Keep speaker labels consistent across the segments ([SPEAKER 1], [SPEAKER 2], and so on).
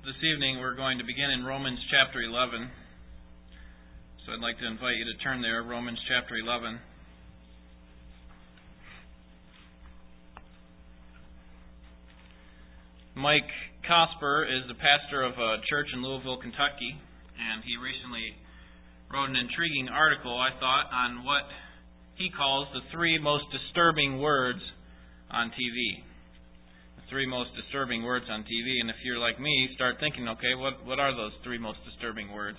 [SPEAKER 1] this evening we're going to begin in Romans chapter 11. So I'd like to invite you to turn there, Romans chapter 11. Mike Cosper is the pastor of a church in Louisville, Kentucky, and he recently wrote an intriguing article, I thought, on what he calls the three most disturbing words on TV three most disturbing words on TV. And if you're like me, start thinking, okay, what, what are those three most disturbing words?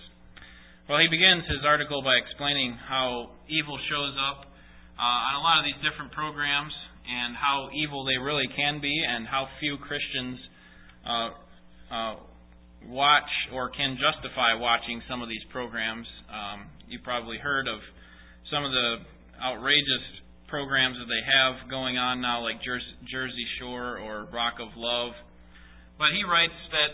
[SPEAKER 1] Well, he begins his article by explaining how evil shows up uh, on a lot of these different programs and how evil they really can be and how few Christians uh, uh, watch or can justify watching some of these programs. Um, you probably heard of some of the outrageous programs that they have going on now, like Jersey Shore or Rock of Love. But he writes that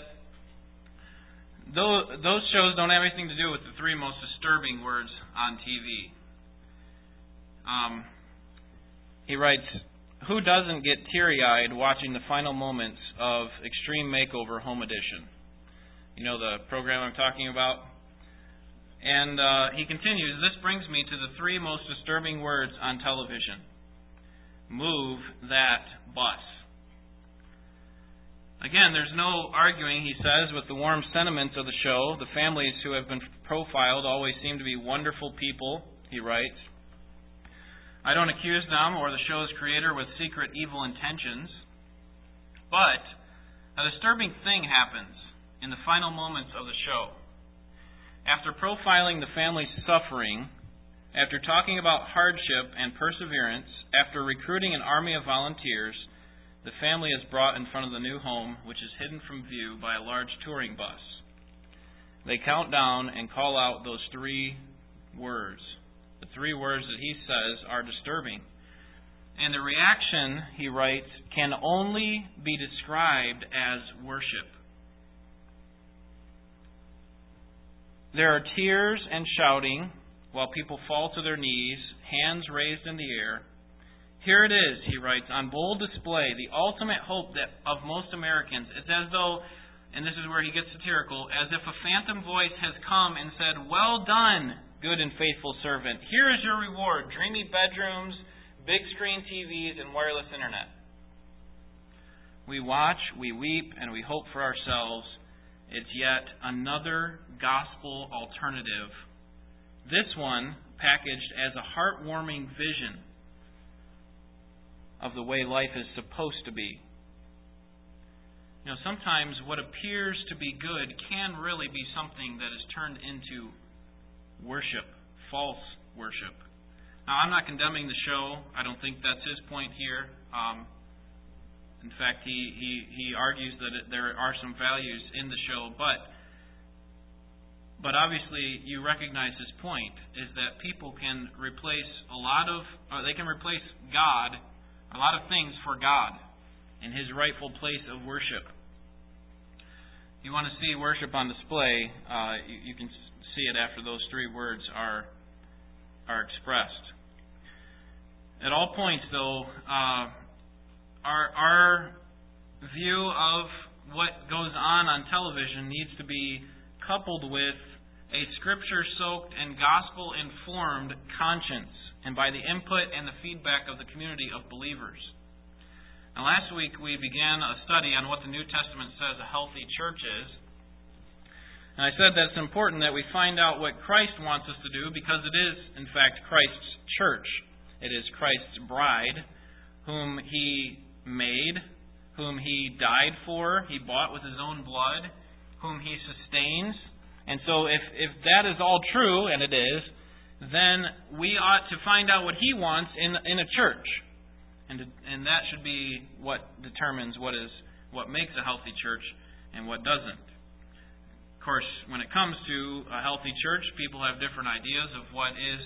[SPEAKER 1] those shows don't have anything to do with the three most disturbing words on TV. Um, he writes, Who doesn't get teary eyed watching the final moments of Extreme Makeover Home Edition? You know the program I'm talking about? And uh, he continues This brings me to the three most disturbing words on television move that bus. Again, there's no arguing, he says, with the warm sentiments of the show. The families who have been profiled always seem to be wonderful people, he writes. I don't accuse them or the show's creator with secret evil intentions. But a disturbing thing happens in the final moments of the show. After profiling the family's suffering, after talking about hardship and perseverance, after recruiting an army of volunteers, the family is brought in front of the new home, which is hidden from view by a large touring bus. They count down and call out those three words. The three words that he says are disturbing. And the reaction, he writes, can only be described as worship. There are tears and shouting while people fall to their knees, hands raised in the air. Here it is, he writes, on bold display, the ultimate hope that of most Americans. It's as though, and this is where he gets satirical, as if a phantom voice has come and said, Well done, good and faithful servant. Here is your reward dreamy bedrooms, big screen TVs, and wireless internet. We watch, we weep, and we hope for ourselves it's yet another gospel alternative. This one packaged as a heartwarming vision of the way life is supposed to be. You know, sometimes what appears to be good can really be something that is turned into worship, false worship. Now, I'm not condemning the show. I don't think that's his point here. Um, in fact, he, he, he argues that there are some values in the show, but but obviously you recognize his point is that people can replace a lot of uh, they can replace God a lot of things for God in his rightful place of worship. You want to see worship on display, uh, you, you can see it after those three words are are expressed. At all points, though, uh, our, our view of what goes on on television needs to be coupled with a scripture soaked and gospel informed conscience and by the input and the feedback of the community of believers. Now, last week we began a study on what the New Testament says a healthy church is. And I said that it's important that we find out what Christ wants us to do because it is, in fact, Christ's church. It is Christ's bride, whom He made, whom he died for, he bought with his own blood, whom he sustains. And so if, if that is all true, and it is, then we ought to find out what he wants in, in a church. And, and that should be what determines what is what makes a healthy church and what doesn't. Of course, when it comes to a healthy church, people have different ideas of what is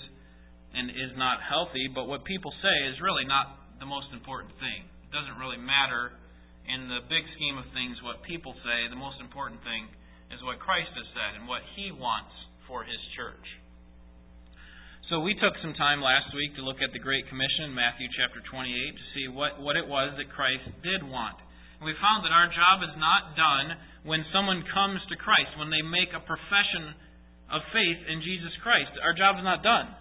[SPEAKER 1] and is not healthy, but what people say is really not the most important thing doesn't really matter in the big scheme of things what people say. The most important thing is what Christ has said and what He wants for His church. So we took some time last week to look at the Great Commission Matthew chapter 28 to see what, what it was that Christ did want. And we found that our job is not done when someone comes to Christ, when they make a profession of faith in Jesus Christ. Our job is not done.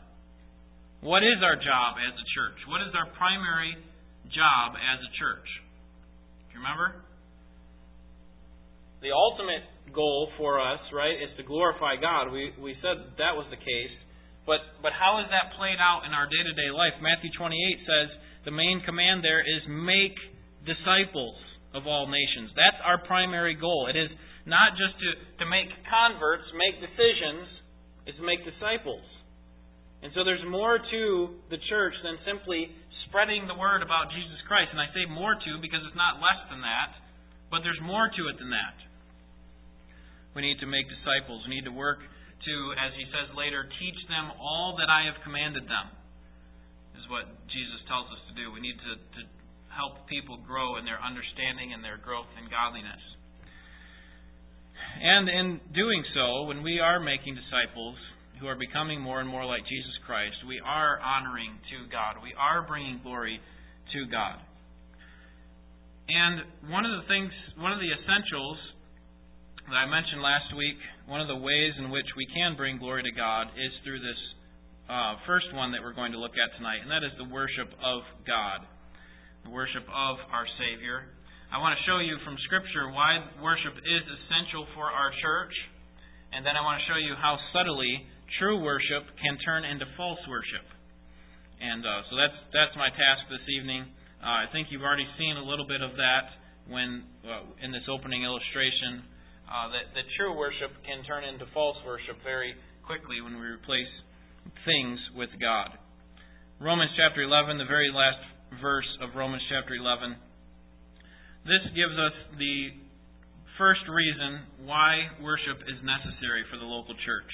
[SPEAKER 1] What is our job as a church? What is our primary job as a church? Do you remember? The ultimate goal for us, right, is to glorify God. We we said that was the case. But but how is that played out in our day-to-day life? Matthew 28 says the main command there is make disciples of all nations. That's our primary goal. It is not just to, to make converts, make decisions, it's to make disciples. And so there's more to the church than simply spreading the word about Jesus Christ. And I say more to because it's not less than that, but there's more to it than that. We need to make disciples. We need to work to, as he says later, teach them all that I have commanded them, is what Jesus tells us to do. We need to, to help people grow in their understanding and their growth in godliness. And in doing so, when we are making disciples who are becoming more and more like Jesus Christ, we are honoring to God. We are bringing glory to God. And one of the things, one of the essentials that I mentioned last week, one of the ways in which we can bring glory to God is through this uh, first one that we're going to look at tonight, and that is the worship of God, the worship of our Savior. I want to show you from Scripture why worship is essential for our church, and then I want to show you how subtly true worship can turn into false worship. And uh, so that's that's my task this evening. Uh, I think you've already seen a little bit of that when uh, in this opening illustration. Uh, that that true worship can turn into false worship very quickly when we replace things with God. Romans chapter 11, the very last verse of Romans chapter 11 this gives us the first reason why worship is necessary for the local church.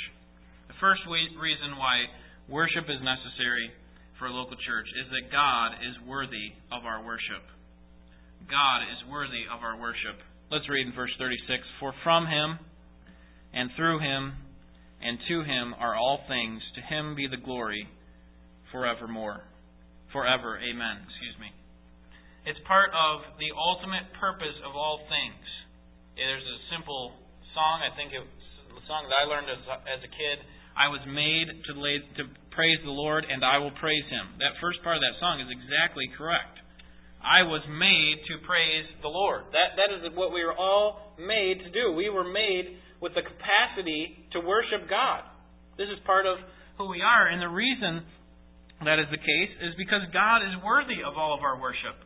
[SPEAKER 1] First reason why worship is necessary for a local church is that God is worthy of our worship. God is worthy of our worship. Let's read in verse 36 For from him, and through him, and to him are all things. To him be the glory forevermore. Forever. Amen. Excuse me. It's part of the ultimate purpose of all things. There's a simple song. I think it a song that I learned as a kid. I was made to lay, to praise the Lord, and I will praise Him. That first part of that song is exactly correct. I was made to praise the Lord. That that is what we were all made to do. We were made with the capacity to worship God. This is part of who we are, and the reason that is the case is because God is worthy of all of our worship.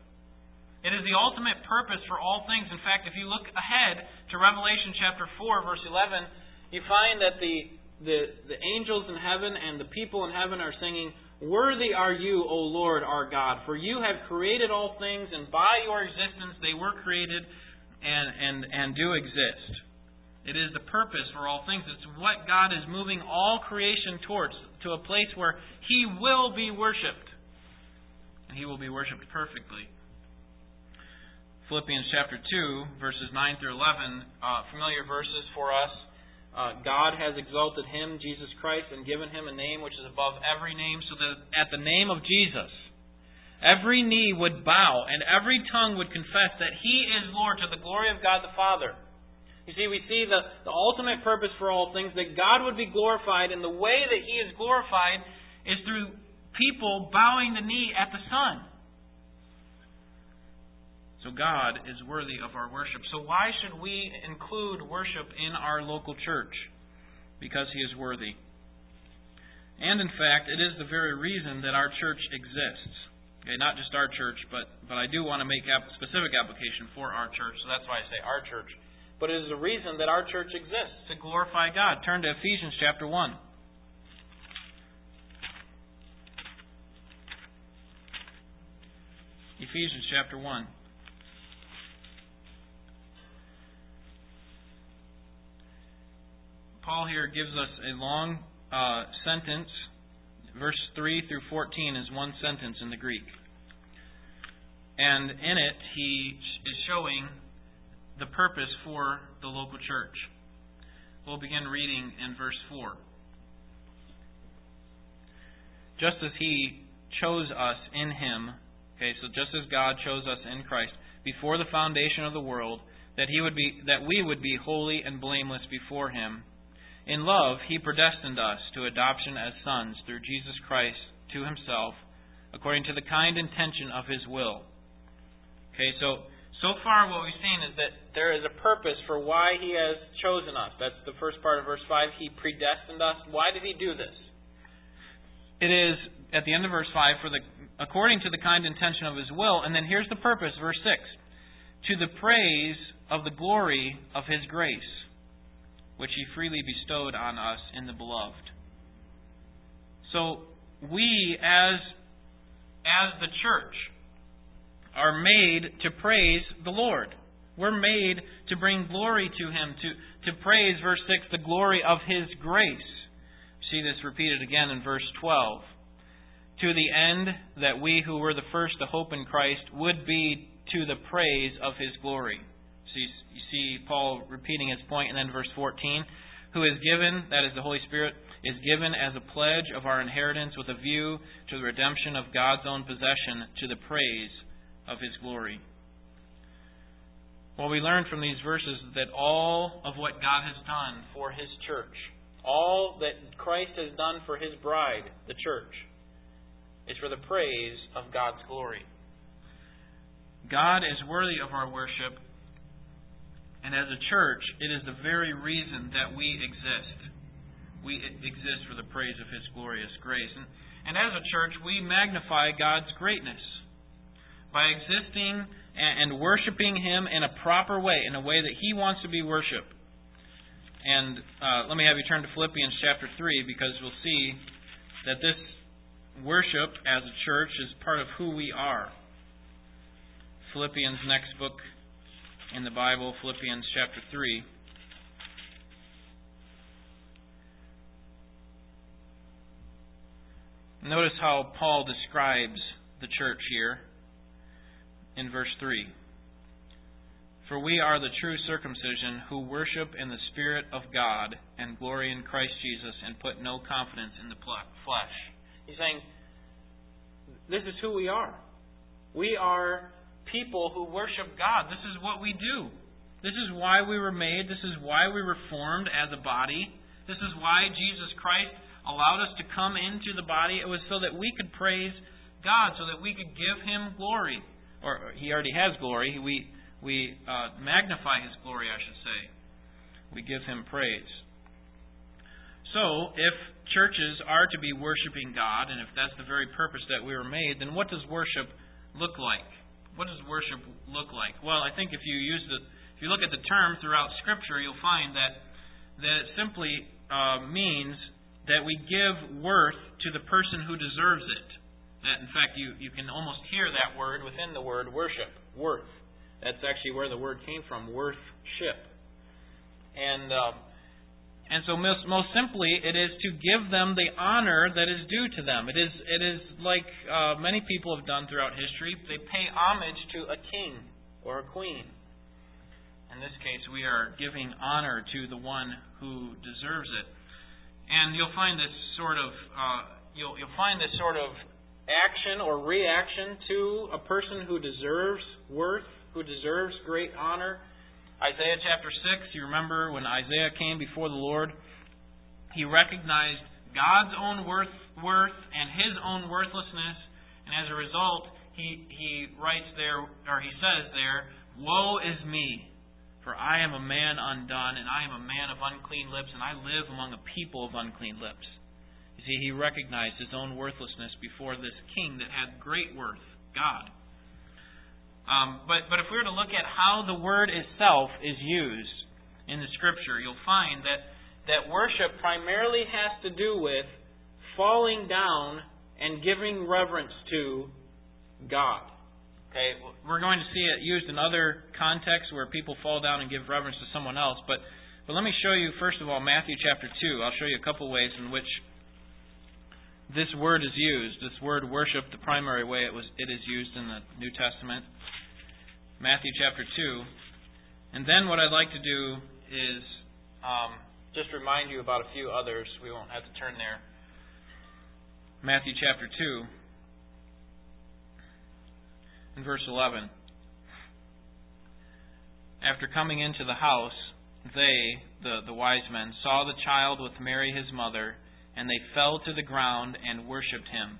[SPEAKER 1] It is the ultimate purpose for all things. In fact, if you look ahead to Revelation chapter 4, verse 11, you find that the, the, the angels in heaven and the people in heaven are singing, Worthy are you, O Lord our God, for you have created all things, and by your existence they were created and, and, and do exist. It is the purpose for all things. It's what God is moving all creation towards, to a place where He will be worshipped. And He will be worshipped perfectly. Philippians chapter 2, verses 9 through 11, uh, familiar verses for us. Uh, God has exalted him, Jesus Christ, and given him a name which is above every name, so that at the name of Jesus, every knee would bow and every tongue would confess that he is Lord to the glory of God the Father. You see, we see the, the ultimate purpose for all things, that God would be glorified, and the way that he is glorified is through people bowing the knee at the Son. So God is worthy of our worship. So why should we include worship in our local church? Because He is worthy. And in fact, it is the very reason that our church exists. Okay, not just our church, but, but I do want to make a specific application for our church, so that's why I say our church. But it is the reason that our church exists, to glorify God. Turn to Ephesians chapter 1. Ephesians chapter 1. Paul here gives us a long uh, sentence. Verse 3 through 14 is one sentence in the Greek. And in it, he is showing the purpose for the local church. We'll begin reading in verse 4. Just as he chose us in him, okay, so just as God chose us in Christ before the foundation of the world, that he would be that we would be holy and blameless before him. In love, he predestined us to adoption as sons through Jesus Christ to himself, according to the kind intention of his will. Okay, so so far what we've seen is that there is a purpose for why he has chosen us. That's the first part of verse 5. He predestined us. Why did he do this? It is at the end of verse 5 for the according to the kind intention of his will, and then here's the purpose, verse 6. To the praise of the glory of his grace, which he freely bestowed on us in the beloved. So we as as the church are made to praise the Lord. We're made to bring glory to Him, to, to praise, verse 6, the glory of His grace. See this repeated again in verse 12. To the end that we who were the first to hope in Christ would be to the praise of His glory. See, you see Paul repeating his point, and then verse 14, who is given, that is the Holy Spirit, is given as a pledge of our inheritance with a view to the redemption of God's own possession to the praise of His glory. Well, we learn from these verses that all of what God has done for His church, all that Christ has done for His bride, the church, is for the praise of God's glory. God is worthy of our worship, and as a church, it is the very reason that we exist. We exist for the praise of His glorious grace. And, and as a church, we magnify God's greatness by existing and worshiping Him in a proper way, in a way that He wants to be worshiped. And uh, let me have you turn to Philippians chapter 3 because we'll see that this worship as a church is part of who we are. Philippians, next book in the Bible, Philippians chapter 3. Notice how Paul describes the church here in verse 3. For we are the true circumcision who worship in the Spirit of God and glory in Christ Jesus and put no confidence in the flesh. He's saying, this is who we are. We are people who worship God. This is what we do. This is why we were made. This is why we were formed as a body. This is why Jesus Christ allowed us to come into the body. It was so that we could praise God, so that we could give Him glory or he already has glory. We we uh, magnify his glory, I should say. We give him praise. So, if churches are to be worshiping God, and if that's the very purpose that we were made, then what does worship look like? What does worship look like? Well, I think if you use the if you look at the term throughout Scripture, you'll find that that it simply uh, means that we give worth to the person who deserves it. That, in fact, you, you can almost hear that word within the word worship, worth. That's actually where the word came from, worthship. And um, and so most, most simply, it is to give them the honor that is due to them. It is it is like uh, many people have done throughout history. They pay homage to a king or a queen. In this case, we are giving honor to the one who deserves it. And you'll find this sort of uh, you'll you'll find this sort of action or reaction to a person who deserves worth, who deserves great honor. Isaiah chapter 6, you remember when Isaiah came before the Lord, he recognized God's own worth, worth and his own worthlessness, and as a result, he, he writes there, or he says there, Woe is me, for I am a man undone, and I am a man of unclean lips, and I live among a people of unclean lips. You see, he recognized his own worthlessness before this king that had great worth, God. Um, but, but if we were to look at how the word itself is used in the Scripture, you'll find that, that worship primarily has to do with falling down and giving reverence to God. Okay, we're going to see it used in other contexts where people fall down and give reverence to someone else. But, but let me show you, first of all, Matthew chapter 2. I'll show you a couple ways in which this word is used, this word worship, the primary way it was it is used in the New Testament. Matthew chapter two. And then what I'd like to do is um, just remind you about a few others. We won't have to turn there. Matthew chapter two and verse eleven. after coming into the house, they, the, the wise men, saw the child with Mary his mother, and they fell to the ground and worshipped him.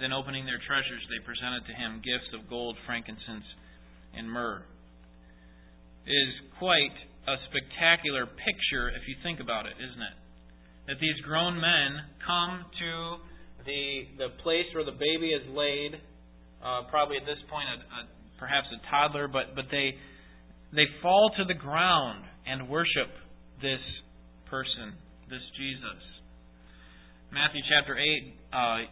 [SPEAKER 1] Then, opening their treasures, they presented to him gifts of gold, frankincense, and myrrh. It is quite a spectacular picture if you think about it, isn't it? That these grown men come to the the place where the baby is laid, uh, probably at this point a, a, perhaps a toddler, but but they they fall to the ground and worship this person, this Jesus. Matthew chapter 8 uh,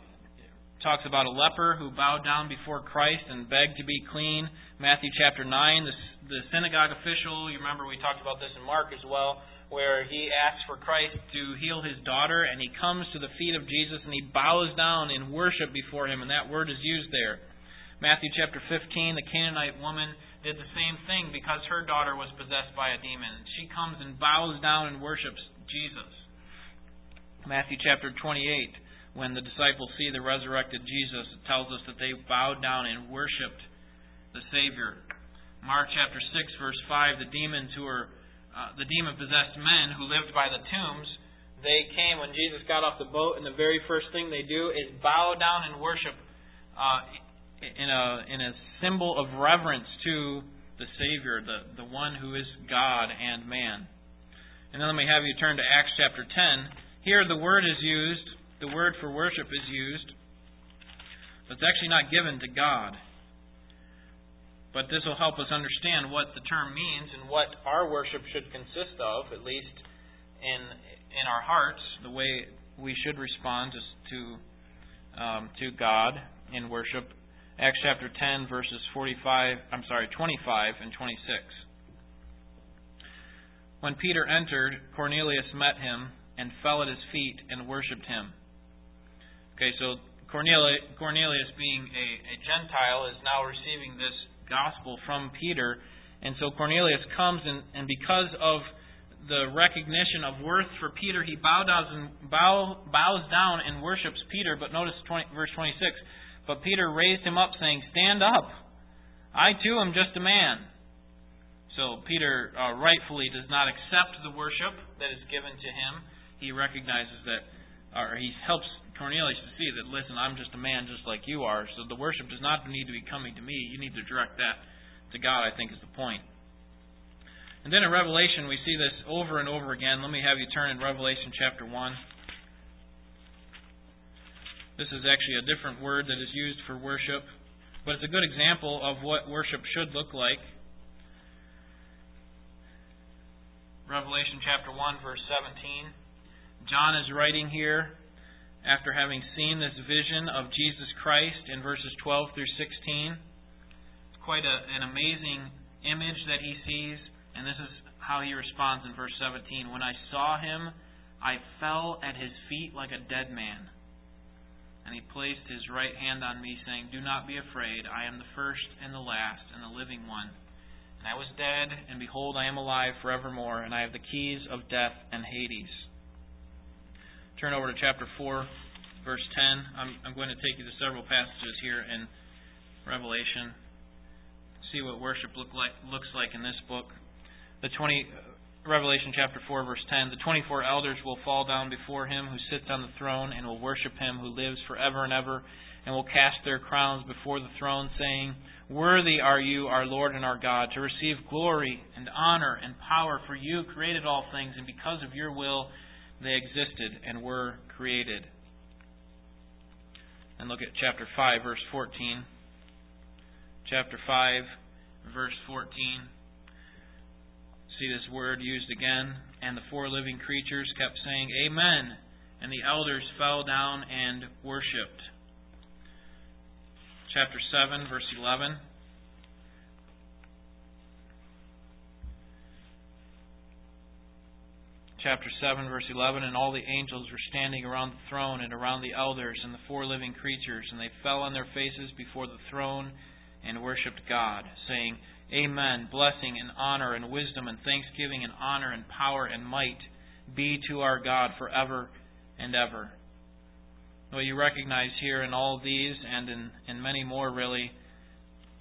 [SPEAKER 1] talks about a leper who bowed down before Christ and begged to be clean. Matthew chapter 9, the, the synagogue official, you remember we talked about this in Mark as well, where he asks for Christ to heal his daughter, and he comes to the feet of Jesus and he bows down in worship before him, and that word is used there. Matthew chapter 15, the Canaanite woman did the same thing because her daughter was possessed by a demon. She comes and bows down and worships Jesus. Matthew chapter 28, when the disciples see the resurrected Jesus, it tells us that they bowed down and worshipped the Savior. Mark chapter 6, verse 5, the demons who were uh, the demon possessed men who lived by the tombs, they came when Jesus got off the boat, and the very first thing they do is bow down and worship uh, in a in a symbol of reverence to the Savior, the, the one who is God and man. And then let me have you turn to Acts chapter 10. Here the word is used, the word for worship is used, but it's actually not given to God. But this will help us understand what the term means and what our worship should consist of, at least in in our hearts, the way we should respond to to, um, to God in worship Acts chapter 10, verses 45, I'm sorry, 25 and 26. When Peter entered, Cornelius met him and fell at his feet and worshipped him. Okay, so Cornelius, Cornelius being a, a Gentile, is now receiving this gospel from Peter. And so Cornelius comes, and, and because of the recognition of worth for Peter, he and bow, bows down and worships Peter. But notice 20, verse 26 but Peter raised him up, saying, Stand up. I too am just a man. So Peter uh, rightfully does not accept the worship that is given to him. He recognizes that, or he helps Cornelius to see that, listen, I'm just a man just like you are. So the worship does not need to be coming to me. You need to direct that to God, I think is the point. And then in Revelation, we see this over and over again. Let me have you turn in Revelation chapter 1. This is actually a different word that is used for worship, but it's a good example of what worship should look like. Revelation chapter 1, verse 17. John is writing here after having seen this vision of Jesus Christ in verses 12 through 16. It's quite a, an amazing image that he sees, and this is how he responds in verse 17. When I saw him, I fell at his feet like a dead man. And he placed his right hand on me, saying, Do not be afraid. I am the first and the last and the living one. And I was dead, and behold, I am alive forevermore, and I have the keys of death and Hades. Turn over to chapter 4, verse 10. I'm, I'm going to take you to several passages here in Revelation. See what worship look like, looks like in this book. The 20, Revelation chapter 4, verse 10 The 24 elders will fall down before him who sits on the throne and will worship him who lives forever and ever, and will cast their crowns before the throne, saying, Worthy are you, our Lord and our God, to receive glory and honor and power, for you created all things, and because of your will they existed and were created. And look at chapter 5, verse 14. Chapter 5, verse 14 see this word used again. And the four living creatures kept saying, Amen. And the elders fell down and worshipped. Chapter 7, verse 11. Chapter 7, verse 11 And all the angels were standing around the throne and around the elders and the four living creatures, and they fell on their faces before the throne and worshipped God, saying, Amen. Blessing and honor and wisdom and thanksgiving and honor and power and might be to our God forever and ever. What you recognize here in all these and in, in many more, really,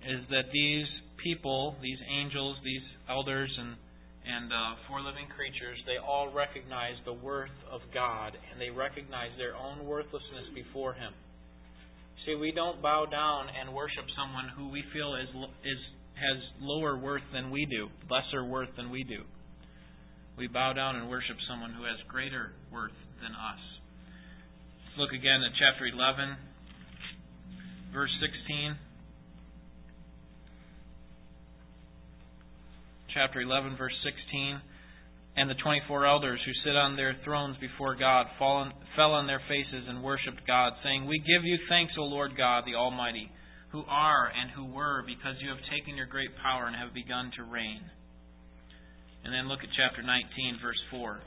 [SPEAKER 1] is that these people, these angels, these elders and and uh, four living creatures, they all recognize the worth of God and they recognize their own worthlessness before Him. See, we don't bow down and worship someone who we feel is is has lower worth than we do, lesser worth than we do. We bow down and worship someone who has greater worth than us. Look again at chapter 11, verse 16. Chapter 11, verse 16 and the 24 elders who sit on their thrones before God fell on their faces and worshipped God, saying, We give you thanks, O Lord God, the Almighty, who are and who were, because you have taken your great power and have begun to reign. And then look at chapter 19, verse 4.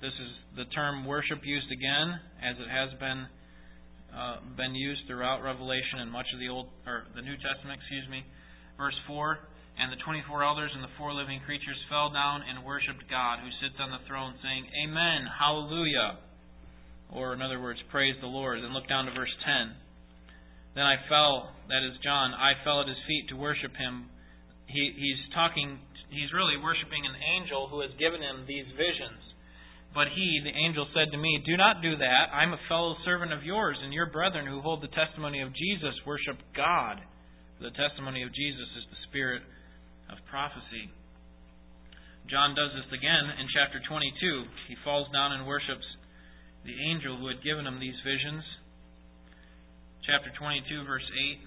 [SPEAKER 1] This is the term worship used again, as it has been uh, been used throughout Revelation and much of the Old or the New Testament, excuse me. Verse four. And the twenty four elders and the four living creatures fell down and worshipped God who sits on the throne, saying, Amen, Hallelujah. Or in other words, praise the Lord. Then look down to verse ten. Then I fell, that is John, I fell at his feet to worship him. He, he's talking, he's really worshiping an angel who has given him these visions. But he, the angel, said to me, Do not do that. I am a fellow servant of yours, and your brethren who hold the testimony of Jesus worship God. The testimony of Jesus is the spirit of prophecy. John does this again in chapter 22. He falls down and worships the angel who had given him these visions. Chapter 22, verse 8.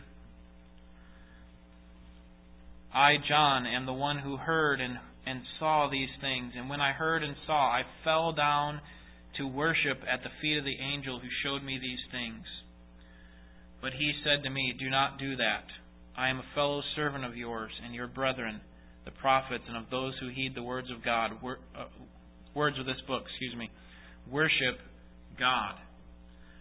[SPEAKER 1] I, John, am the one who heard and and saw these things. And when I heard and saw, I fell down to worship at the feet of the angel who showed me these things. But he said to me, Do not do that. I am a fellow servant of yours and your brethren, the prophets, and of those who heed the words of God, uh, words of this book, excuse me. Worship God.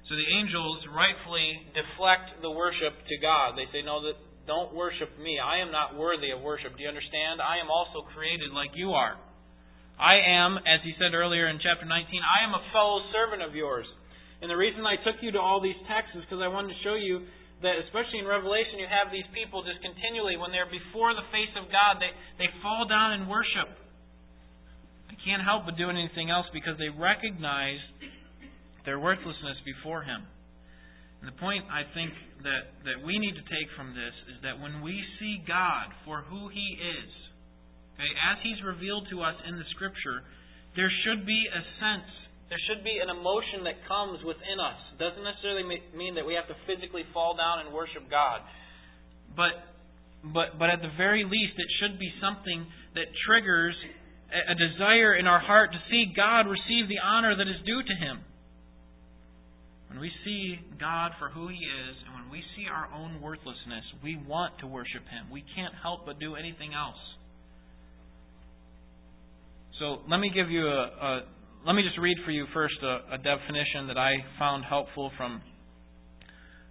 [SPEAKER 1] So the angels rightfully deflect the worship to God. They say, No, that don't worship me. I am not worthy of worship. Do you understand? I am also created like you are. I am, as he said earlier in chapter 19, I am a fellow servant of yours. And the reason I took you to all these texts is because I wanted to show you that, especially in Revelation, you have these people just continually, when they're before the face of God, they, they fall down and worship. They can't help but do anything else because they recognize their worthlessness before Him. And the point I think that, that we need to take from this is that when we see God for who He is, okay, as He's revealed to us in the Scripture, there should be a sense, there should be an emotion that comes within us. It doesn't necessarily mean that we have to physically fall down and worship God. But, but, but at the very least, it should be something that triggers a desire in our heart to see God receive the honor that is due to Him. When we see God for who He is, and when we see our own worthlessness, we want to worship Him. We can't help but do anything else. So let me give you a, a let me just read for you first a, a definition that I found helpful from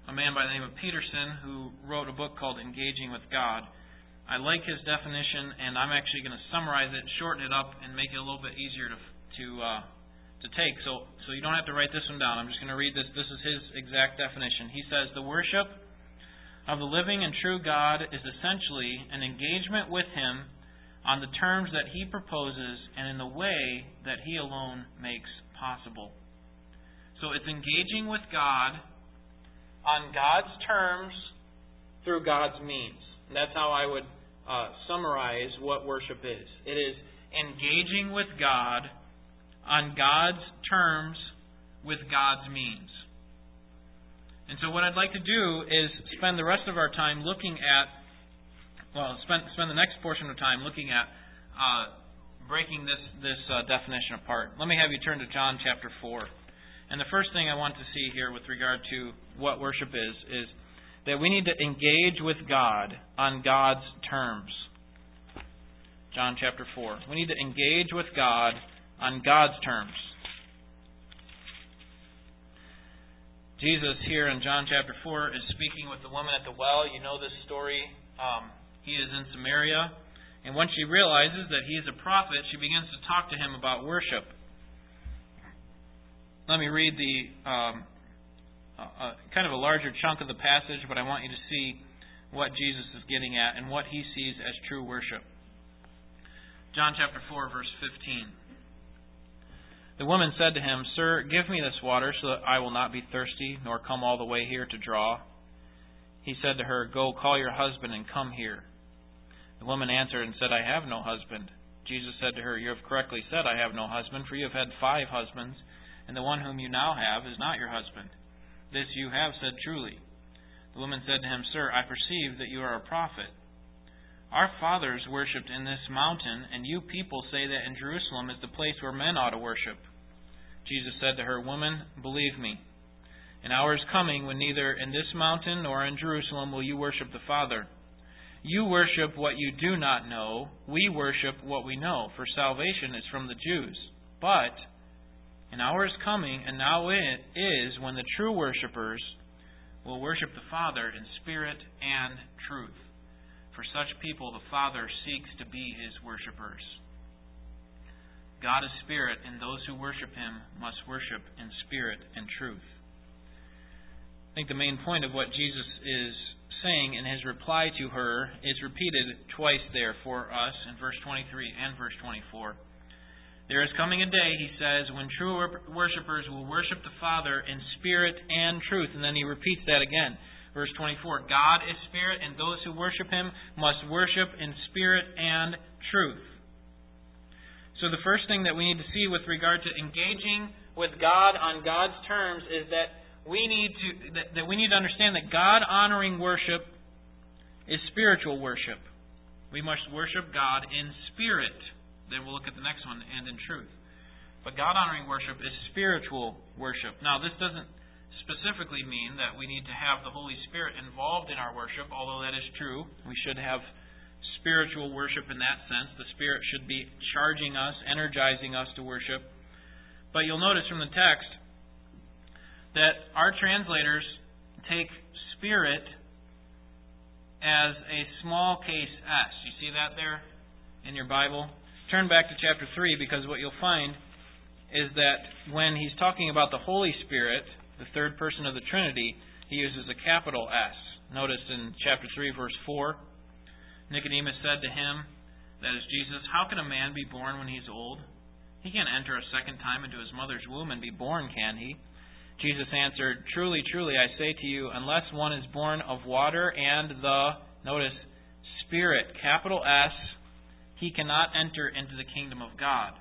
[SPEAKER 1] a man by the name of Peterson who wrote a book called Engaging with God. I like his definition, and I'm actually going to summarize it, shorten it up, and make it a little bit easier to to uh, to take. So, so you don't have to write this one down. I'm just going to read this. This is his exact definition. He says the worship of the living and true God is essentially an engagement with Him on the terms that He proposes and in the way that He alone makes possible. So it's engaging with God on God's terms through God's means. And that's how I would uh, summarize what worship is. It is engaging with God on God's terms with God's means. And so, what I'd like to do is spend the rest of our time looking at, well, spend, spend the next portion of time looking at uh, breaking this, this uh, definition apart. Let me have you turn to John chapter 4. And the first thing I want to see here with regard to what worship is, is that we need to engage with God on God's terms. John chapter 4. We need to engage with God on God's terms. Jesus here in John chapter 4 is speaking with the woman at the well. You know this story. Um, he is in Samaria. And when she realizes that he is a prophet, she begins to talk to him about worship. Let me read the um, a, kind of a larger chunk of the passage, but I want you to see what Jesus is getting at and what he sees as true worship. John chapter 4, verse 15. The woman said to him, Sir, give me this water so that I will not be thirsty, nor come all the way here to draw. He said to her, Go, call your husband and come here. The woman answered and said, I have no husband. Jesus said to her, You have correctly said, I have no husband, for you have had five husbands, and the one whom you now have is not your husband. This you have said truly. The woman said to him, Sir, I perceive that you are a prophet. Our fathers worshipped in this mountain, and you people say that in Jerusalem is the place where men ought to worship. Jesus said to her, Woman, believe me. An hour is coming when neither in this mountain nor in Jerusalem will you worship the Father. You worship what you do not know. We worship what we know, for salvation is from the Jews. But an hour is coming, and now it is, when the true worshippers will worship the Father in spirit and truth. For such people, the Father seeks to be his worshippers. God is spirit, and those who worship him must worship in spirit and truth. I think the main point of what Jesus is saying in his reply to her is repeated twice there for us in verse 23 and verse 24. There is coming a day, he says, when true worshippers will worship the Father in spirit and truth. And then he repeats that again. Verse 24 God is spirit, and those who worship him must worship in spirit and truth. So, the first thing that we need to see with regard to engaging with God on God's terms is that we need to that, that we need to understand that God honoring worship is spiritual worship. We must worship God in spirit. Then we'll look at the next one, and in truth. But God honoring worship is spiritual worship. Now, this doesn't specifically mean that we need to have the Holy Spirit involved in our worship, although that is true. We should have spiritual worship in that sense. The Spirit should be charging us, energizing us to worship. But you'll notice from the text that our translators take spirit as a small case S. You see that there in your Bible? Turn back to chapter 3 because what you'll find is that when he's talking about the Holy Spirit, the third person of the Trinity, he uses a capital S. Notice in chapter 3, verse 4, Nicodemus said to him, that is Jesus, How can a man be born when he's old? He can't enter a second time into his mother's womb and be born, can he? Jesus answered, Truly, truly, I say to you, unless one is born of water and the, notice, Spirit, capital S, he cannot enter into the kingdom of God.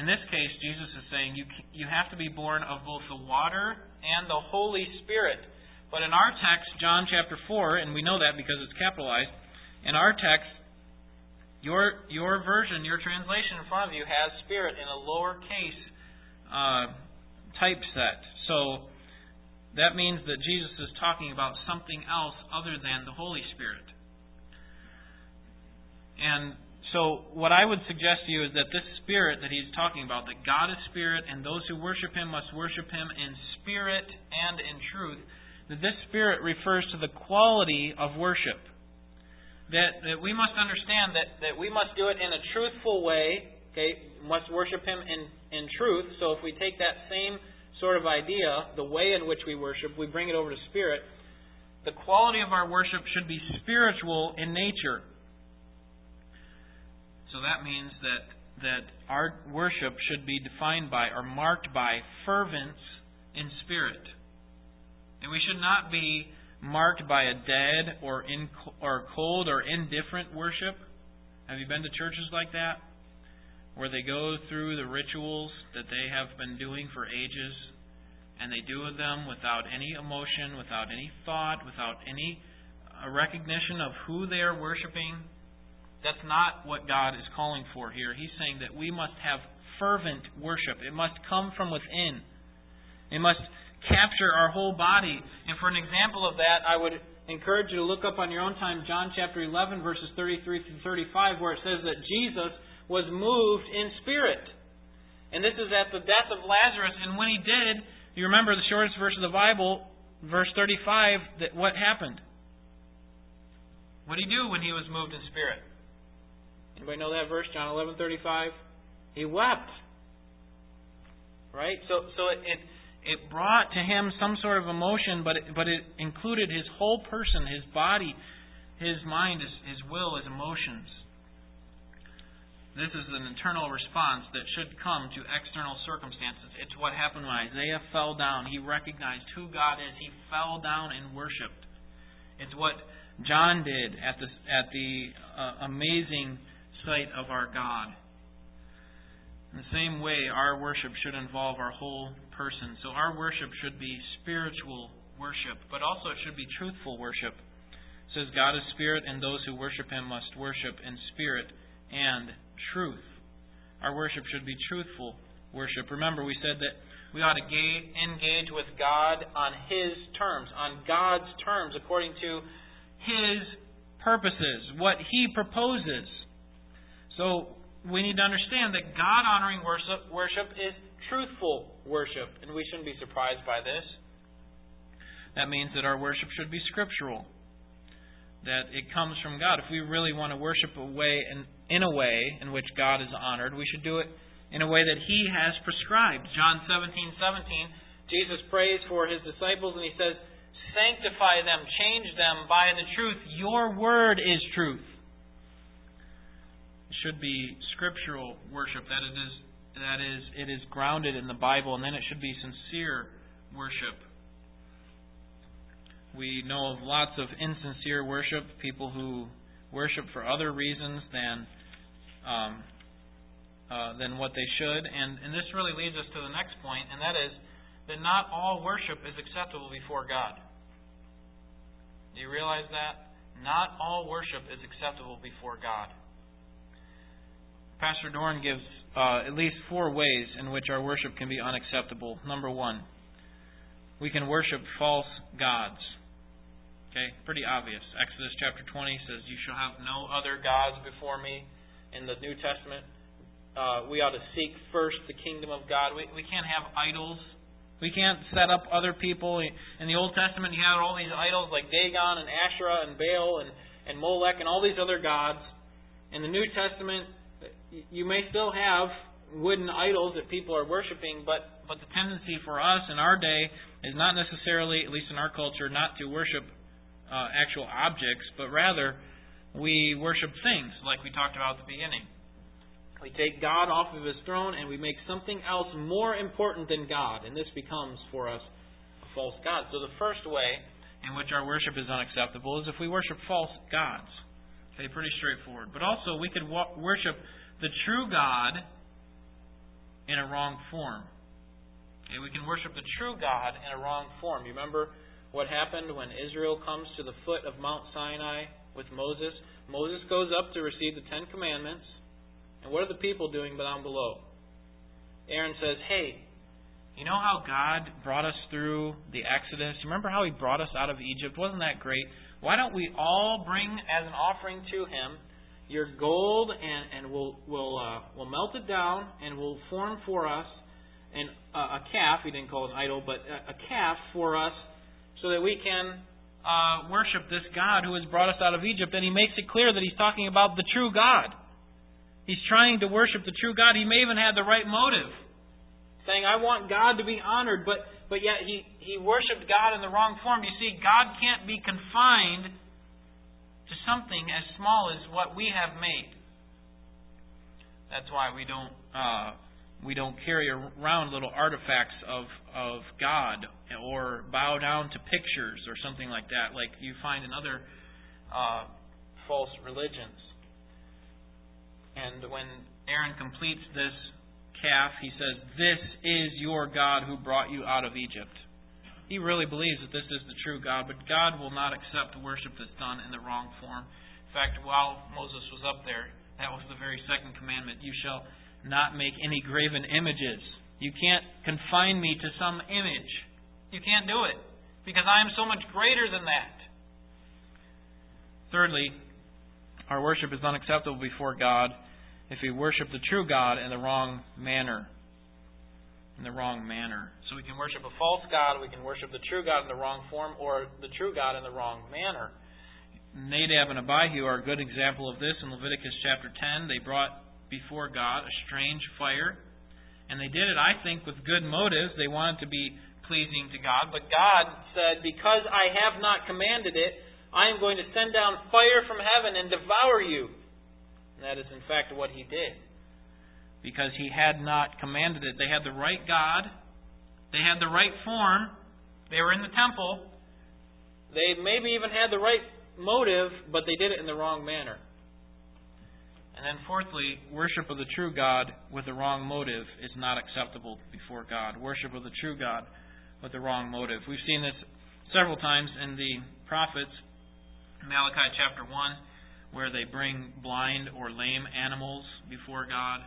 [SPEAKER 1] In this case, Jesus is saying you, you have to be born of both the water and the Holy Spirit. But in our text, John chapter 4, and we know that because it's capitalized, in our text, your, your version, your translation in front of you has Spirit in a lowercase uh, typeset. So that means that Jesus is talking about something else other than the Holy Spirit. And so, what I would suggest to you is that this spirit that he's talking about, that God is spirit and those who worship him must worship him in spirit and in truth, that this spirit refers to the quality of worship. That, that we must understand that, that we must do it in a truthful way, okay, must worship him in, in truth. So, if we take that same sort of idea, the way in which we worship, we bring it over to spirit, the quality of our worship should be spiritual in nature. So that means that that our worship should be defined by or marked by fervence in spirit. And we should not be marked by a dead or in or cold or indifferent worship. Have you been to churches like that? Where they go through the rituals that they have been doing for ages and they do them without any emotion, without any thought, without any uh, recognition of who they are worshiping that's not what God is calling for here. He's saying that we must have fervent worship. It must come from within. It must capture our whole body. And for an example of that, I would encourage you to look up on your own time John chapter 11, verses 33 through 35, where it says that Jesus was moved in spirit. And this is at the death of Lazarus. And when he did, you remember the shortest verse of the Bible, verse 35, that what happened? What did he do when he was moved in spirit? Anybody know that verse, John eleven thirty five? He wept. Right? So so it, it
[SPEAKER 2] it brought to him some sort of emotion, but it, but it included his whole person, his body, his mind, his, his will, his emotions. This is an internal response that should come to external circumstances. It's what happened when Isaiah fell down. He recognized who God is. He fell down and worshiped. It's what John did at the at the uh, amazing sight of our God. In the same way, our worship should involve our whole person. So our worship should be spiritual worship, but also it should be truthful worship. It says God is spirit, and those who worship Him must worship in spirit and truth. Our worship should be truthful worship. Remember, we said that we ought to engage with God on His terms, on God's terms, according to His purposes, what He proposes. So we need to understand that God honoring worship, worship is truthful worship, and we shouldn't be surprised by this. That means that our worship should be scriptural that it comes from God. If we really want to worship a way in, in a way in which God is honored, we should do it in a way that He has prescribed. John 17, 17, Jesus prays for His disciples and He says, Sanctify them, change them by the truth. Your word is truth. Should be scriptural worship, that it is that is it is grounded in the Bible, and then it should be sincere worship we know of lots of insincere worship, people who worship for other reasons than um, uh, than what they should. And, and this really leads us to the next point, and that is that not all worship is acceptable before God. Do you realize that? Not all worship is acceptable before God. Pastor Dorn gives uh, at least four ways in which our worship can be unacceptable. Number one, we can worship false gods. Okay, pretty obvious. Exodus chapter 20 says, You shall have no other gods before me. In the New Testament, uh, we ought to seek first the kingdom of God. We, we can't have idols. We can't set up other people. In the Old Testament, you had all these idols like Dagon and Asherah and Baal and, and Molech and all these other gods. In the New Testament, you may still have wooden idols that people are worshiping, but, but the tendency for us in our day is not necessarily, at least in our culture, not to worship uh, actual objects, but rather we worship things, like we talked about at the beginning. We take God off of His throne and we make something else more important than God, and this becomes for us a false God. So the first way in which our worship is unacceptable is if we worship false gods. Okay, pretty straightforward. But also, we could worship the true God in a wrong form. Okay, we can worship the true God in a wrong form. You remember what happened when Israel comes to the foot of Mount Sinai with Moses. Moses goes up to receive the Ten Commandments. And what are the people doing down below? Aaron says, Hey, you know how God brought us through the Exodus? You remember how He brought us out of Egypt? Wasn't that great? Why don't we all bring as an offering to Him your gold and, and we'll, we'll, uh, we'll melt it down and we'll form for us an, uh, a calf. He didn't call it an idol, but a, a calf for us so that we can uh, worship this God who has brought us out of Egypt. And he makes it clear that he's talking about the true God. He's trying to worship the true God. He may even have the right motive, saying, I want God to be honored, but, but yet he, he worshiped God in the wrong form. You see, God can't be confined to something as small as what we have made. That's why we don't. Uh, we don't carry around little artifacts of, of God or bow down to pictures or something like that, like you find in other uh, false religions. And when Aaron completes this calf, he says, This is your God who brought you out of Egypt. He really believes that this is the true God, but God will not accept worship that's done in the wrong form. In fact, while Moses was up there, that was the very second commandment. You shall not make any graven images. You can't confine me to some image. You can't do it because I am so much greater than that. Thirdly, our worship is unacceptable before God if we worship the true God in the wrong manner. In the wrong manner. So we can worship a false God, we can worship the true God in the wrong form, or the true God in the wrong manner. Nadab and Abihu are a good example of this in Leviticus chapter 10. They brought before God a strange fire. And they did it, I think, with good motives. They wanted to be pleasing to God, but God said, Because I have not commanded it, I am going to send down fire from heaven and devour you. And that is, in fact, what He did. Because He had not commanded it. They had the right God, they had the right form, they were in the temple, they maybe even had the right motive, but they did it in the wrong manner. And then, fourthly, worship of the true God with the wrong motive is not acceptable before God. Worship of the true God with the wrong motive. We've seen this several times in the prophets, Malachi chapter 1, where they bring blind or lame animals before God.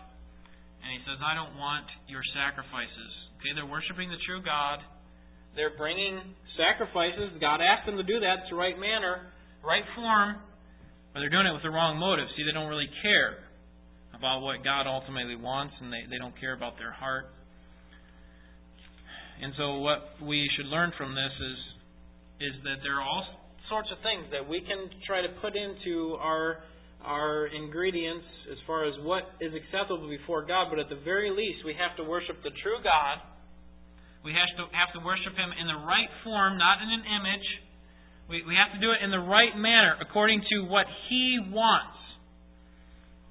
[SPEAKER 2] And he says, I don't want your sacrifices. Okay, they're worshiping the true God. They're bringing sacrifices. God asked them to do that. It's the right manner, right form. But they're doing it with the wrong motive. See, they don't really care about what God ultimately wants, and they, they don't care about their heart. And so, what we should learn from this is is that there are all sorts of things that we can try to put into our our ingredients as far as what is acceptable before God. But at the very least, we have to worship the true God. We have to have to worship Him in the right form, not in an image we, we have to do it in the right manner, according to what He wants.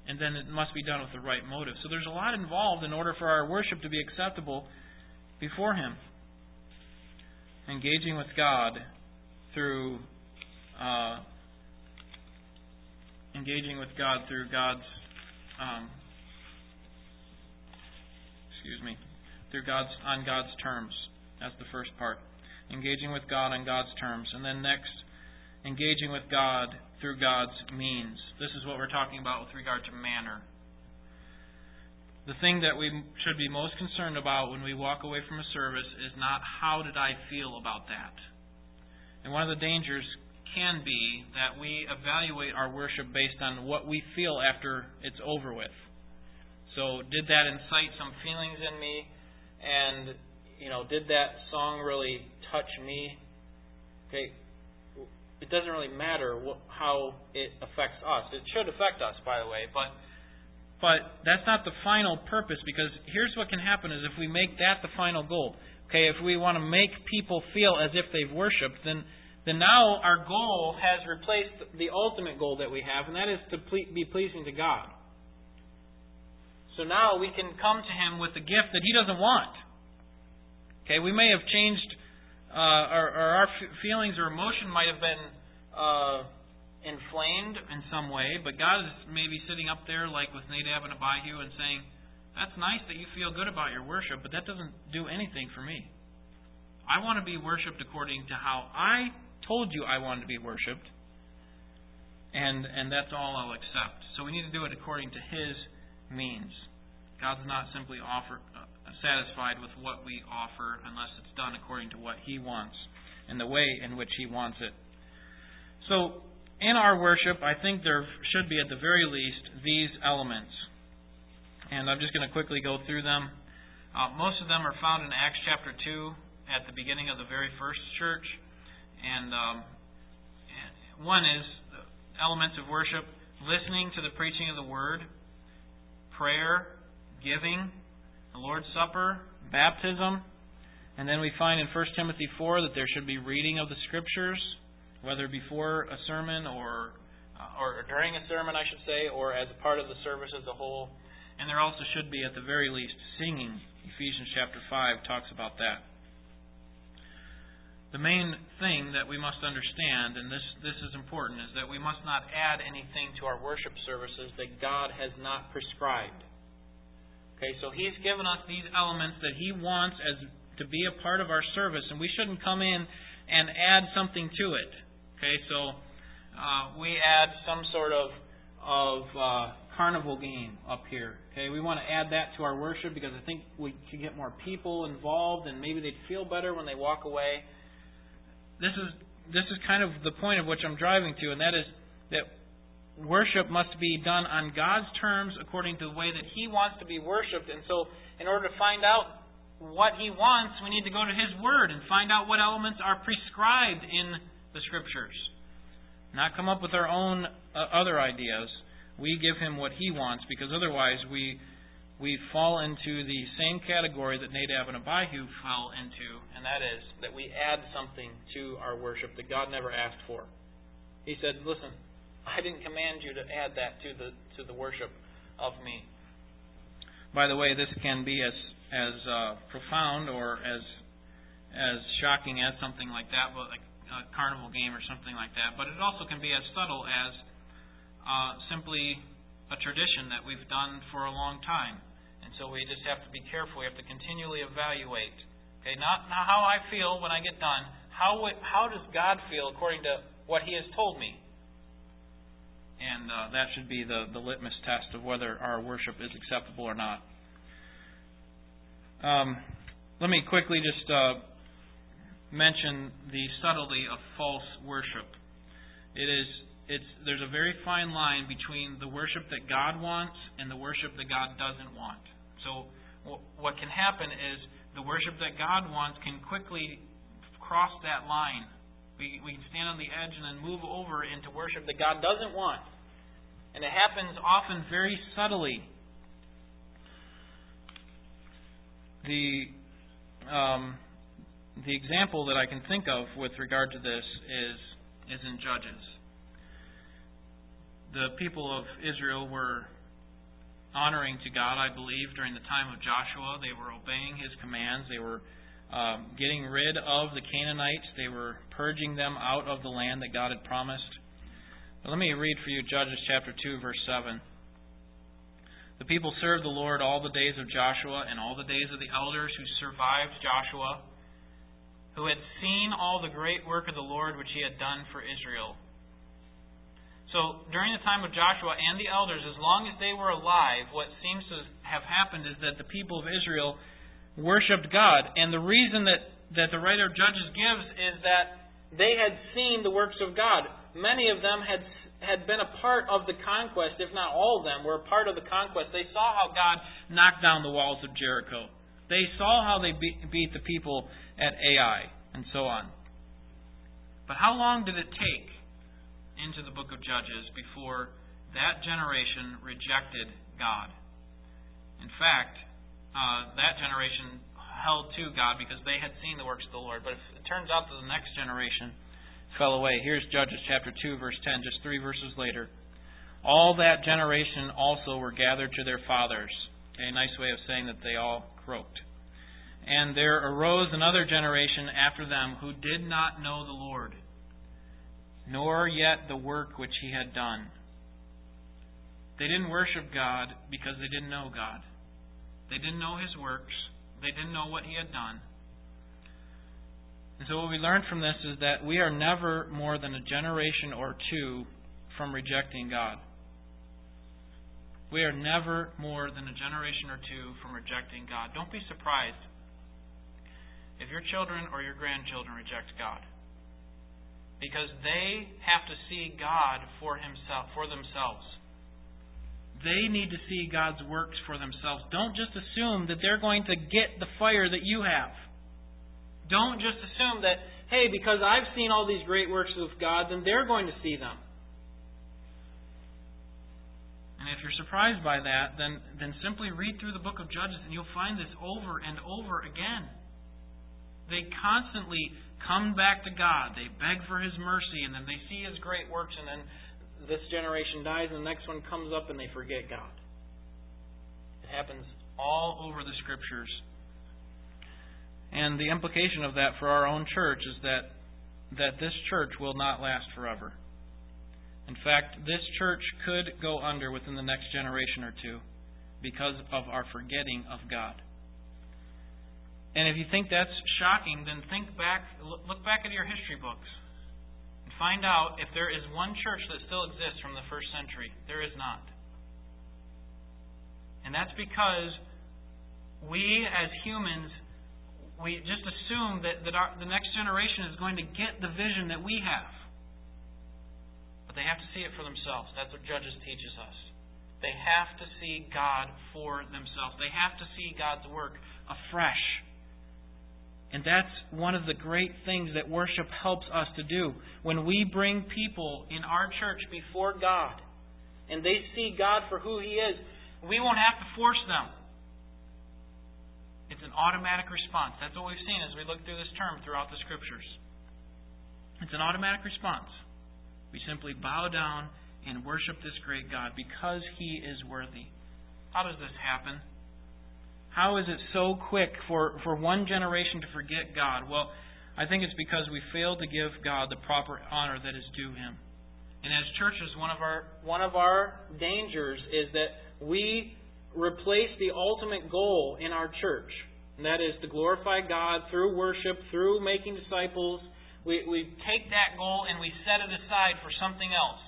[SPEAKER 2] And then it must be done with the right motive. So there's a lot involved in order for our worship to be acceptable before Him. Engaging with God through uh, engaging with God through God's um, excuse me through God's on God's terms. That's the first part engaging with God on God's terms. And then next, engaging with God through God's means. This is what we're talking about with regard to manner. The thing that we should be most concerned about when we walk away from a service is not how did I feel about that. And one of the dangers can be that we evaluate our worship based on what we feel after it's over with. So, did that incite some feelings in me? And, you know, did that song really touch me. Okay, it doesn't really matter what, how it affects us. It should affect us, by the way, but but that's not the final purpose because here's what can happen is if we make that the final goal. Okay, if we want to make people feel as if they've worshipped, then then now our goal has replaced the ultimate goal that we have, and that is to be pleasing to God. So now we can come to Him with a gift that He doesn't want. Okay, we may have changed uh, or, or, our feelings or emotion might have been uh, inflamed in some way, but God is maybe sitting up there, like with Nadab and Abihu, and saying, That's nice that you feel good about your worship, but that doesn't do anything for me. I want to be worshipped according to how I told you I wanted to be worshipped, and, and that's all I'll accept. So we need to do it according to His means. God's not simply offer, uh, satisfied with what we offer unless it's done according to what He wants and the way in which He wants it. So, in our worship, I think there should be, at the very least, these elements. And I'm just going to quickly go through them. Uh, most of them are found in Acts chapter 2 at the beginning of the very first church. And um, one is elements of worship listening to the preaching of the word, prayer, giving, the Lord's Supper, baptism, and then we find in 1 Timothy 4 that there should be reading of the Scriptures, whether before a sermon or uh, or during a sermon, I should say, or as a part of the service as a whole. And there also should be, at the very least, singing. Ephesians chapter 5 talks about that. The main thing that we must understand, and this, this is important, is that we must not add anything to our worship services that God has not prescribed. Okay, so He's given us these elements that He wants as to be a part of our service, and we shouldn't come in and add something to it. Okay, so uh, we add some sort of of uh, carnival game up here. Okay, we want to add that to our worship because I think we can get more people involved, and maybe they'd feel better when they walk away. This is this is kind of the point of which I'm driving to, and that is that worship must be done on God's terms according to the way that He wants to be worshiped. And so, in order to find out what He wants, we need to go to His Word and find out what elements are prescribed in the Scriptures. Not come up with our own uh, other ideas. We give Him what He wants because otherwise we we fall into the same category that Nadab and Abihu fell into, and that is that we add something to our worship that God never asked for. He said, "Listen, I didn't command you to add that to the to the worship of me." By the way, this can be as as uh, profound or as as shocking as something like that, like a carnival game or something like that. But it also can be as subtle as uh, simply a tradition that we've done for a long time. So we just have to be careful. We have to continually evaluate. Okay, not, not how I feel when I get done. How how does God feel according to what He has told me? And uh, that should be the, the litmus test of whether our worship is acceptable or not. Um, let me quickly just uh, mention the subtlety of false worship. It is it's there's a very fine line between the worship that God wants and the worship that God doesn't want. So what can happen is the worship that God wants can quickly cross that line. We we can stand on the edge and then move over into worship that God doesn't want. And it happens often very subtly. The um, the example that I can think of with regard to this is is in Judges the people of Israel were honoring to God, I believe, during the time of Joshua. They were obeying his commands. They were um, getting rid of the Canaanites. They were purging them out of the land that God had promised. But let me read for you Judges chapter 2, verse 7. The people served the Lord all the days of Joshua and all the days of the elders who survived Joshua, who had seen all the great work of the Lord which he had done for Israel. So during the time of Joshua and the elders, as long as they were alive, what seems to have happened is that the people of Israel worshipped God. And the reason that, that the writer of Judges gives is that they had seen the works of God. Many of them had had been a part of the conquest, if not all of them were a part of the conquest. They saw how God knocked down the walls of Jericho. They saw how they beat the people at Ai, and so on. But how long did it take into the book of Judges before that generation rejected God. In fact, uh, that generation held to God because they had seen the works of the Lord. But it turns out that the next generation fell away. Here's Judges chapter 2, verse 10, just three verses later. All that generation also were gathered to their fathers. Okay, a nice way of saying that they all croaked. And there arose another generation after them who did not know the Lord nor yet the work which he had done. They didn't worship God because they didn't know God. They didn't know his works. They didn't know what he had done. And so what we learn from this is that we are never more than a generation or two from rejecting God. We are never more than a generation or two from rejecting God. Don't be surprised if your children or your grandchildren reject God because they have to see God for himself for themselves. They need to see God's works for themselves. Don't just assume that they're going to get the fire that you have. Don't just assume that, hey, because I've seen all these great works of God, then they're going to see them. And if you're surprised by that, then, then simply read through the book of Judges and you'll find this over and over again. They constantly come back to God. They beg for His mercy, and then they see His great works, and then this generation dies, and the next one comes up, and they forget God. It happens all over the Scriptures. And the implication of that for our own church is that, that this church will not last forever. In fact, this church could go under within the next generation or two because of our forgetting of God. And if you think that's shocking, then think back, look back at your history books and find out if there is one church that still exists from the first century. There is not. And that's because we as humans, we just assume that, that our, the next generation is going to get the vision that we have. But they have to see it for themselves. That's what Judges teaches us. They have to see God for themselves. They have to see God's work afresh. And that's one of the great things that worship helps us to do. When we bring people in our church before God and they see God for who He is, we won't have to force them.
[SPEAKER 1] It's an automatic response. That's what we've seen as we look through this term throughout the Scriptures. It's an automatic response. We simply bow down and worship this great God because He is worthy. How does this happen? How is it so quick for, for one generation to forget God? Well, I think it's because we fail to give God the proper honor that is due Him. And as churches, one of our one of our dangers is that we replace the ultimate goal in our church, and that is to glorify God through worship, through making disciples. We, we take that goal and we set it aside for something else.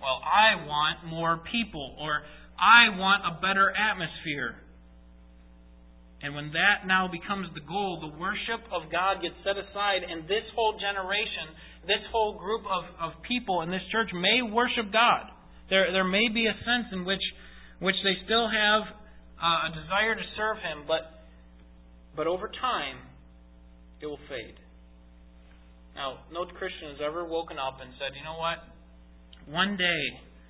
[SPEAKER 1] Well, I want more people, or I want a better atmosphere. And when that now becomes the goal, the worship of God gets set aside, and this whole generation, this whole group of, of people in this church may worship God. There, there may be a sense in which, which they still have uh, a desire to serve Him, but, but over time, it will fade. Now, no Christian has ever woken up and said, you know what? One day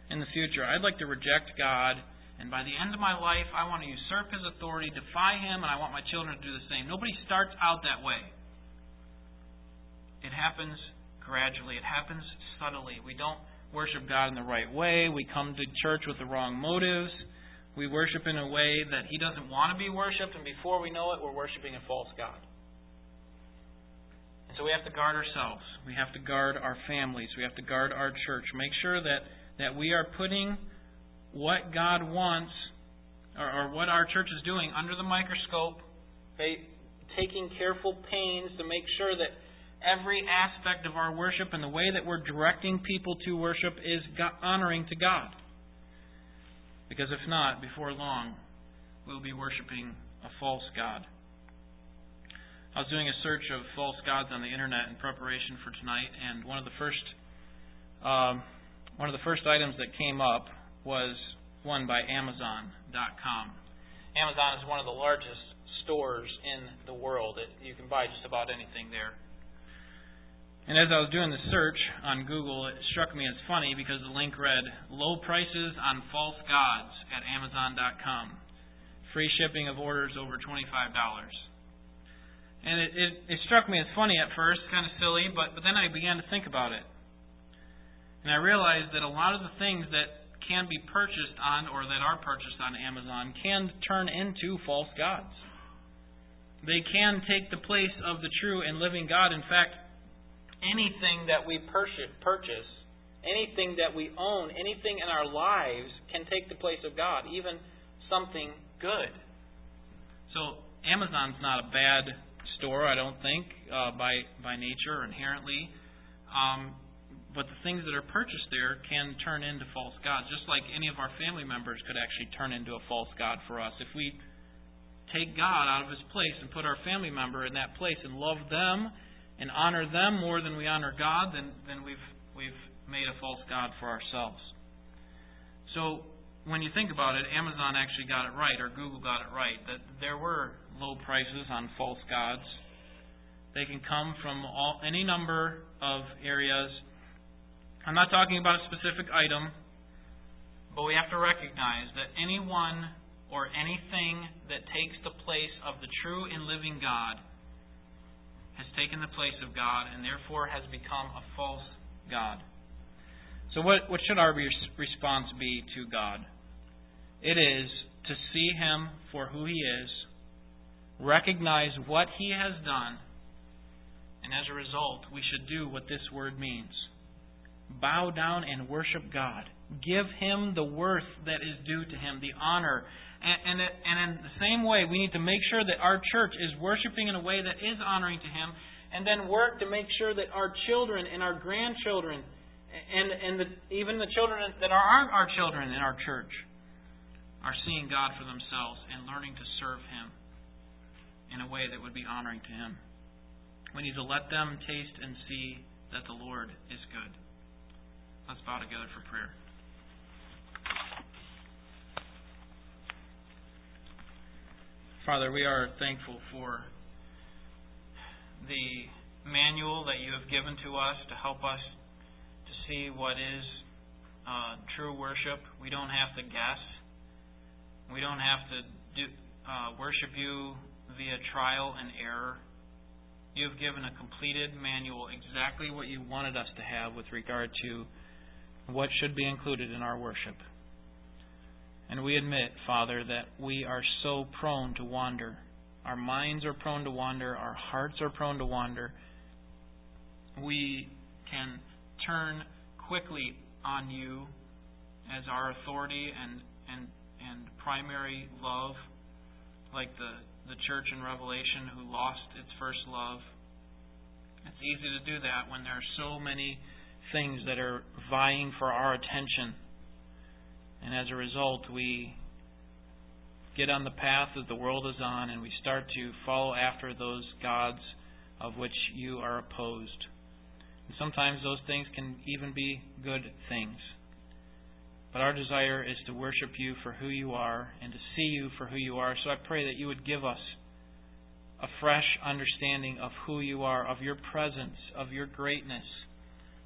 [SPEAKER 1] in the future, I'd like to reject God and by the end of my life, I want to usurp his authority, defy him, and I want my children to do the same. Nobody starts out that way. It happens gradually, it happens subtly. We don't worship God in the right way. We come to church with the wrong motives. We worship in a way that he doesn't want to be worshiped, and before we know it, we're worshiping a false God. And so we have to guard ourselves. We have to guard our families. We have to guard our church. Make sure that, that we are putting what God wants or, or what our church is doing under the microscope, okay, taking careful pains to make sure that every aspect of our worship and the way that we're directing people to worship is honoring to God. Because if not, before long, we'll be worshiping a false God. I was doing a search of false gods on the internet in preparation for tonight, and one of the first um, one of the first items that came up was won by Amazon.com. Amazon is one of the largest stores in the world. It, you can buy just about anything there. And as I was doing the search on Google, it struck me as funny because the link read Low prices on false gods at Amazon.com. Free shipping of orders over $25. And it, it, it struck me as funny at first, kind of silly, but, but then I began to think about it. And I realized that a lot of the things that can be purchased on or that are purchased on Amazon can turn into false gods. They can take the place of the true and living God. In fact, anything that we purchase, anything that we own, anything in our lives can take the place of God, even something good. So Amazon's not a bad store, I don't think, uh, by by nature inherently. Um, but the things that are purchased there can turn into false gods, just like any of our family members could actually turn into a false god for us. If we take God out of his place and put our family member in that place and love them and honor them more than we honor God, then, then we've, we've made a false god for ourselves. So when you think about it, Amazon actually got it right, or Google got it right, that there were low prices on false gods. They can come from all, any number of areas I'm not talking about a specific item, but we have to recognize that anyone or anything that takes the place of the true and living God has taken the place of God and therefore has become a false God. So, what, what should our response be to God? It is to see Him for who He is, recognize what He has done, and as a result, we should do what this word means bow down and worship God. Give Him the worth that is due to Him, the honor. And, and, and in the same way, we need to make sure that our church is worshiping in a way that is honoring to Him, and then work to make sure that our children and our grandchildren, and, and the, even the children that aren't our children in our church, are seeing God for themselves and learning to serve Him in a way that would be honoring to Him. We need to let them taste and see that the Lord is good. Let's bow together for prayer. Father, we are thankful for the manual that you have given to us to help us to see what is uh, true worship. We don't have to guess. We don't have to do uh, worship you via trial and error. You have given a completed manual, exactly what you
[SPEAKER 2] wanted us to have with regard to what should be included in our worship. And we admit, Father, that we are so prone to wander. Our minds are prone to wander. Our hearts are prone to wander. We can turn quickly on you as our authority and, and, and primary love, like the, the church in Revelation who lost its first love. It's easy to do that when there are so many things that are vying for our attention. And as a result, we get on the path that the world is on and we start to follow after those gods of which you are opposed. And sometimes those things can even be good things. But our desire is to worship you for who you are and to see you for who you are. So I pray that you would give us a fresh understanding of who you are, of your presence, of your greatness.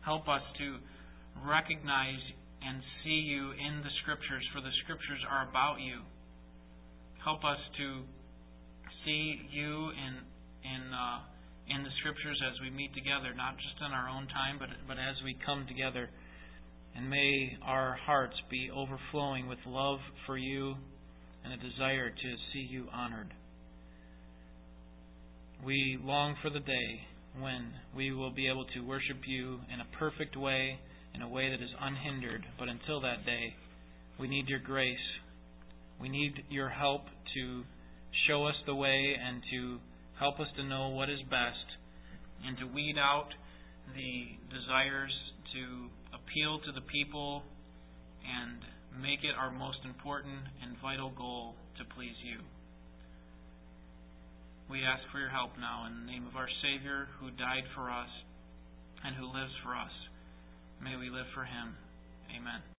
[SPEAKER 2] Help us to recognize and see you in the Scriptures, for the Scriptures are about you. Help us to see you in in uh, in the Scriptures as we meet together, not just in our own time, but but as we come together. And may our hearts be overflowing with love for you and a desire to see you honored. We long for the day when we will be able to worship you in a perfect way, in a way that is unhindered. But until that day, we need your grace. We need your help to show us the way and to help us to know what is best and to weed out the desires to appeal to the people and make it our most important and vital goal to please you. We ask for your help now in the name of our Savior who died for us and who lives for us. May we live for him. Amen.